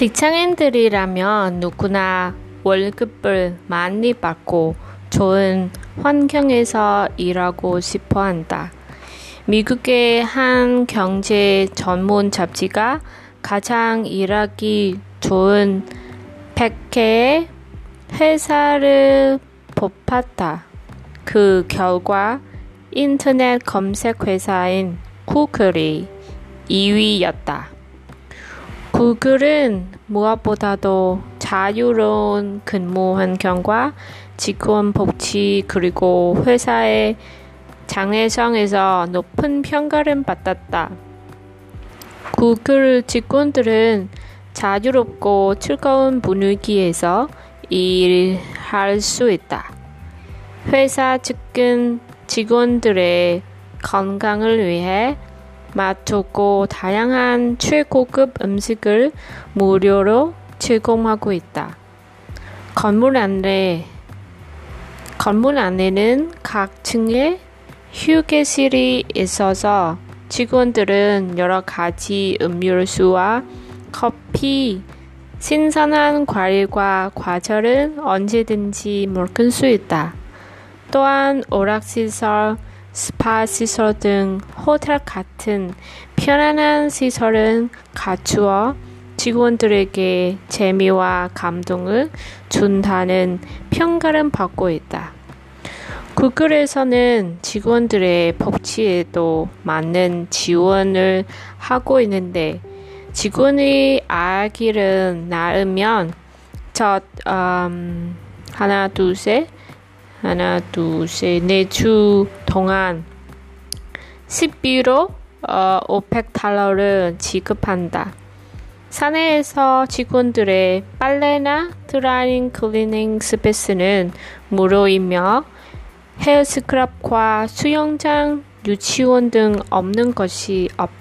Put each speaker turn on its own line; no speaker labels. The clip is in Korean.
직장인들이라면 누구나 월급을 많이 받고 좋은 환경에서 일하고 싶어 한다. 미국의 한 경제 전문 잡지가 가장 일하기 좋은 100개의 회사를 뽑았다. 그 결과 인터넷 검색 회사인 구글이 2위였다. 구글은 무엇보다도 자유로운 근무 환경과 직원 복지 그리고 회사의 장애성에서 높은 평가를 받았다. 구글 직원들은 자유롭고 즐거운 분위기에서 일할 수 있다. 회사 측은 직원들의 건강을 위해 맛 좋고 다양한 최고급 음식을 무료로 제공하고 있다. 건물 안에 건물 안에는 각 층에 휴게실이 있어서 직원들은 여러 가지 음료수와 커피, 신선한 과일과 과자를 언제든지 먹을 수 있다. 또한 오락시설, 스파 시설 등 호텔 같은 편안한 시설은 갖추어 직원들에게 재미와 감동을 준다는 평가를 받고 있다. 구글에서는 직원들의 복지에도 많은 지원을 하고 있는데 직원의 아기를 낳으면 첫 음, 하나 둘 셋 하나, 둘, 셋, 네주 동안 10유로 어, 500달러를 지급한다. 사내에서 직원들의 빨래나 드라잉 클리닝 스페이스는 무료이며 헤어스크럽과 수영장, 유치원 등 없는 것이 없다.